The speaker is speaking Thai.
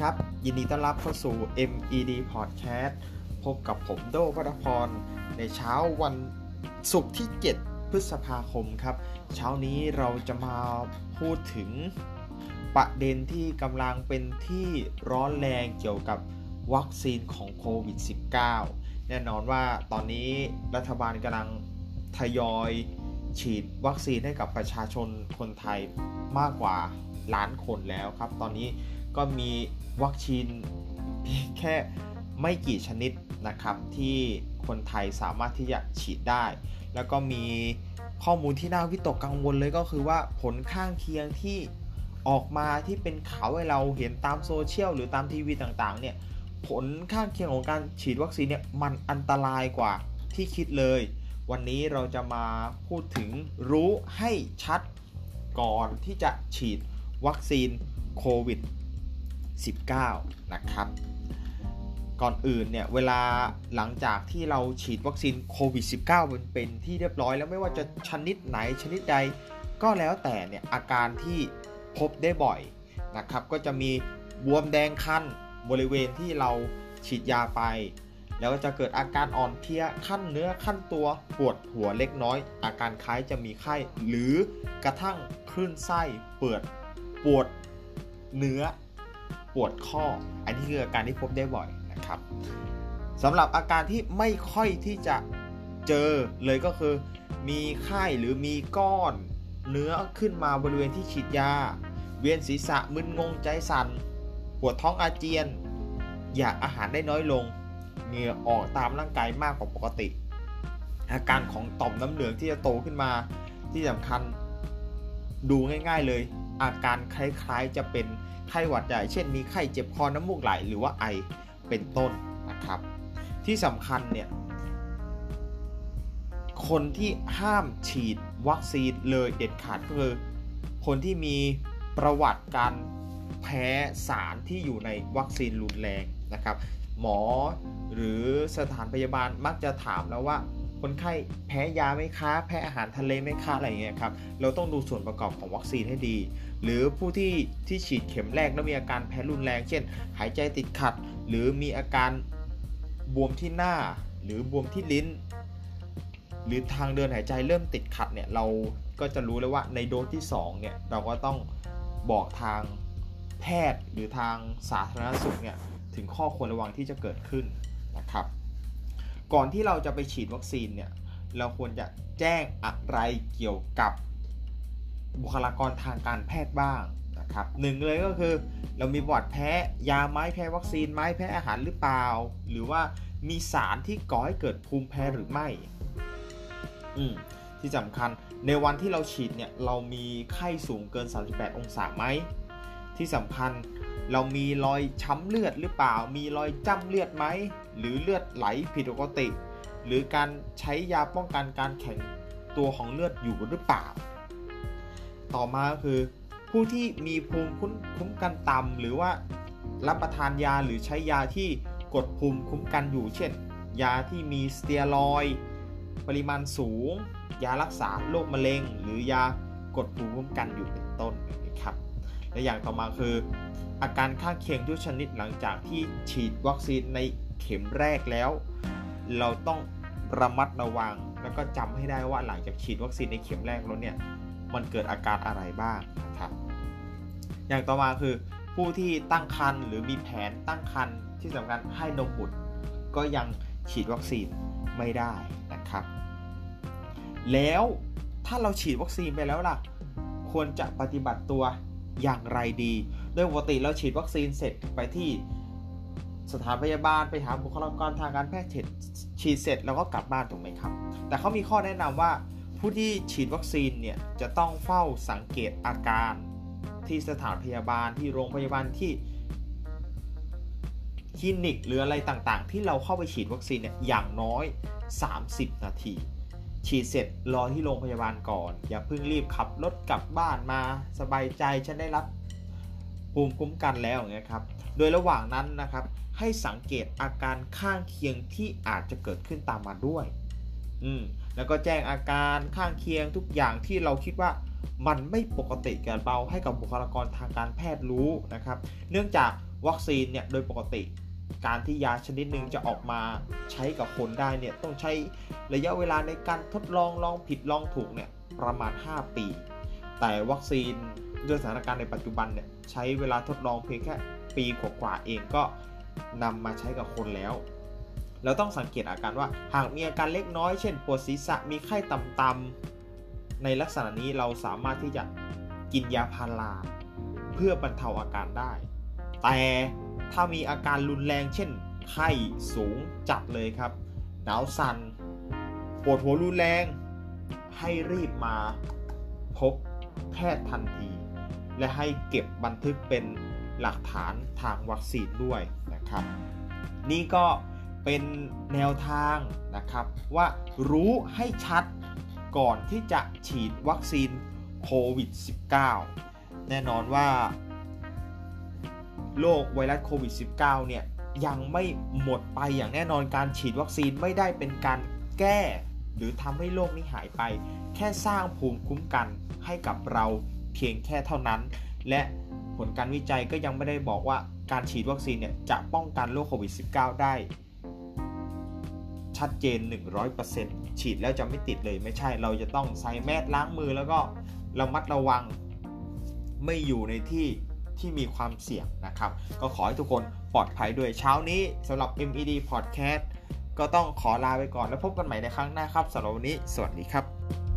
ครับ ยินดีต้อนรับเข้าสู่ MED Podcast พบกับผมโดวัฒพร ในเช้าวันศุกร์ที่ 7 พฤษภาคมครับ เช้านี้เราจะมาพูดถึงประเด็นที่กำลังเป็นที่ร้อนแรงเกี่ยวกับวัคซีนของโควิด -19 แน่นอนว่าตอนนี้รัฐบาลกำลังทยอยฉีดวัคซีนให้กับประชาชนคนไทยมากกว่าล้านคนแล้วครับ ตอนนี้ ก็มีวัคซีนเพียงแค่ไม่กี่ชนิดนะครับ ที่คนไทยสามารถที่จะฉีดได้ แล้วก็มีข้อมูลที่น่าวิตกกังวลเลยก็คือว่าผลข้างเคียงที่ออกมาที่เป็นข่าวให้เราเห็นตามโซเชียลหรือตามทีวีต่างๆเนี่ยผลข้างเคียงของการฉีดวัคซีนเนี่ยมันอันตรายกว่าที่คิดเลย วันนี้เราจะมาพูดถึงรู้ให้ชัดก่อนที่จะฉีดวัคซีนโควิด -19 นะครับ ก่อนอื่นเนี่ยเวลาหลังจากที่เราฉีดวัคซีนโควิด -19 เป็นเป็นที่เรียบร้อยแล้วไม่ว่าจะชนิดไหนชนิดใด ก็แล้วแต่เนี่ยอาการที่พบได้บ่อยนะครับ ก็จะมีบวมแดงคันบริเวณที่เราฉีดยาไป แล้วก็จะเกิดอาการอ่อนเพลียขั้นเนื้อขั้นตัวปวดหัวเล็กน้อย อาการคล้ายจะมีไข้ หรือกระทั่งคลื่นไส้เปิดปวดเนื้อ วดข้อ อันนี้คืออาการที่พบได้บ่อยนะครับสำหรับอาการที่ไม่ค่อยที่จะเจอเลยก็คือ มีไข้หรือมีก้อน เนื้อขึ้นมาบริเวณที่ฉีดยา เวียนศีรษะมึนงงใจสัน่นปวดท้องอาเจียน อยากอาหารได้น้อยลง เหงื่อออกตามร่างกายมากกว่าปกติ อาการของต่อมน้ำเหลืองที่จะโตขึ้นมาที่สำคัญดูง่าย ๆเลย อาการคล้ายๆ จะเป็นไข้หวัดใหญ่ เช่นมีไข้เจ็บคอน้ำมูกไหล หรือว่าไอเป็นต้นนะครับ ที่สำคัญเนี่ย คนที่ห้ามฉีดวัคซีนเลยเด็ดขาดก็คือ คนที่มีประวัติการแพ้สารที่อยู่ในวัคซีนรุนแรงนะครับ หมอหรือสถานพยาบาลมักจะถามแล้วว่า คนไข้แพ้ยาไหมคะ แพ้อาหารทะเลไหมคะอะไรเงี้ยครับ เราต้องดูส่วนประกอบของวัคซีนให้ดี หรือผู้ที่ที่ฉีดเข็มแรกแล้วมีอาการแพ้รุนแรง เช่น หายใจติดขัด หรือมีอาการบวมที่หน้า หรือบวมที่ลิ้น หรือทางเดินหายใจเริ่มติดขัดเนี่ยเราก็จะรู้เลยว่าในโดสที่2เนี่ยเราก็ต้องบอกทางแพทย์หรือทางสาธารณสุขเนี่ยถึงข้อควรระวังที่จะเกิดขึ้นนะครับ ก่อนที่เราจะไปฉีดวัคซีนเนี่ยเราควรจะแจ้งอะไรเกี่ยวกับบุคลากรทางการแพทย์บ้างนะครับหนึ่งเลยก็คือ เรามีบอดแพ้ยาไม้แพ้วัคซีนไม้แพ้อาหารหรือเปล่า หรือว่ามีสารที่ก่อให้เกิดภูมิแพ้หรือไม่ อืมที่สำคัญในวันที่เราฉีดเนี่ยเรามีไข้สูงเกิน 38 องศาไหม ที่สำคัญเรามีรอยช้ำเลือดหรือเปล่า มีรอยจ้ำเลือดไหม หรือเลือดไหลผิดปกติ หรือการใช้ยาป้องกันการแข็งตัวของเลือดอยู่หรือเปล่า ต่อมาคือ ผู้ที่มีภูมิคุ้มกันต่ำหรือว่ารับประทานยาหรือใช้ยาที่กดภูมิคุ้มกันอยู่ เช่น ยาที่มีสเตียรอยปริมาณสูง ยารักษาโรคมะเร็ง หรือยากดภูมิคุ้มกันอยู่เป็นต้นนะครับ และอย่างต่อมาคือ อาการข้างเคียงทุกชนิดหลังจากที่ฉีดวัคซีนในเข็มแรกแล้ว เราต้องระมัดระวัง แล้วก็จำให้ได้ว่าหลังจากฉีดวัคซีนในเข็มแรกแล้วเนี่ยมันเกิดอาการอะไรบ้างนะครับอย่างต่อมาคือผู้ที่ตั้งครรภ์หรือมีแผนตั้งครรภ์ที่สำคัญให้นมบุตร ก็ยังฉีดวัคซีนไม่ได้นะครับ แล้วถ้าเราฉีดวัคซีนไปแล้วล่ะ ควรจะปฏิบัติตัว อย่างไรดี โดยปกติเราฉีดวัคซีนเสร็จไปที่สถานพยาบาลไปหาบุคลากรทางการแพทย์ฉีดเสร็จแล้วก็กลับบ้านถูกไหมครับ แต่เขามีข้อแนะนำว่าผู้ที่ฉีดวัคซีนเนี่ยจะต้องเฝ้าสังเกตอาการที่สถานพยาบาลที่โรงพยาบาลที่คลินิกหรืออะไรต่างๆ ที่เราเข้าไปฉีดวัคซีนเนี่ยอย่างน้อย 30 นาที ฉีดเสร็จรอที่โรงพยาบาลก่อน อย่าเพิ่งรีบขับรถกลับบ้านมาสบายใจฉันได้รับภูมิคุ้มกันแล้วอย่างเงี้ยครับ โดยระหว่างนั้นนะครับ ให้สังเกตอาการข้างเคียงที่อาจจะเกิดขึ้นตามมาด้วย อืมแล้วก็แจ้งอาการข้างเคียงทุกอย่างที่เราคิดว่ามันไม่ปกติกับเราให้กับบุคลากรทางการแพทย์รู้นะครับ เนื่องจากวัคซีนเนี่ยโดยปกติ การที่ยาชนิดหนึ่งจะออกมาใช้กับคนได้เนี่ยต้องใช้ระยะเวลาในการทดลองลองผิดลองถูกเนี่ยประมาณ 5 ปี แต่วัคซีนด้วยสถานการณ์ในปัจจุบันเนี่ยใช้เวลาทดลองเพียงแค่ปีกว่าๆเองก็นำมาใช้กับคนแล้ว เราต้องสังเกตอาการว่าหากมีอาการเล็กน้อย เช่นปวดศีรษะมีไข้ต่ำๆในลักษณะนี้เราสามารถที่จะกินยาพาราเพื่อบรรเทาอาการได้ แต่ ถ้ามีอาการรุนแรงเช่น ไข้สูงจัดเลยครับ หนาวสัน่นปวดหัวรุนแรง ให้รีบมาพบแพทย์ทันที และให้เก็บบันทึกเป็นหลักฐานทางวัคซีนด้วยนะครับ นี่ก็เป็นแนวทางนะครับว่ารู้ให้ชัดก่อนที่จะฉีดวัคซีนโควิด -19 แน่นอนว่า โรคไวรัสโควิด -19 เนี่ยยังไม่หมดไปอย่างแน่นอนการฉีดวัคซีนไม่ได้เป็นการแก้ หรือทำให้โรคนี้หายไป แค่สร้างภูมิคุ้มกันให้กับเราเพียงแค่เท่านั้น และผลการวิจัยก็ยังไม่ได้บอกว่าการฉีดวัคซีนเนี่ยจะป้องกันโรคโควิด -19 ได้ชัดเจน 100%ฉีดแล้วจะไม่ติดเลยไม่ใช่เราจะต้องใส่แมสล้างมือแล้วก็ระมัดระวัง ไม่อยู่ในที่ ที่มีความเสี่ยงนะครับ ก็ขอให้ทุกคนปลอดภัยด้วยเช้านี้สำหรับ MED Podcast ก็ต้องขอลาไปก่อนแล้วพบกันใหม่ในครั้งหน้าครับสำหรับวันนี้ สวัสดีครับ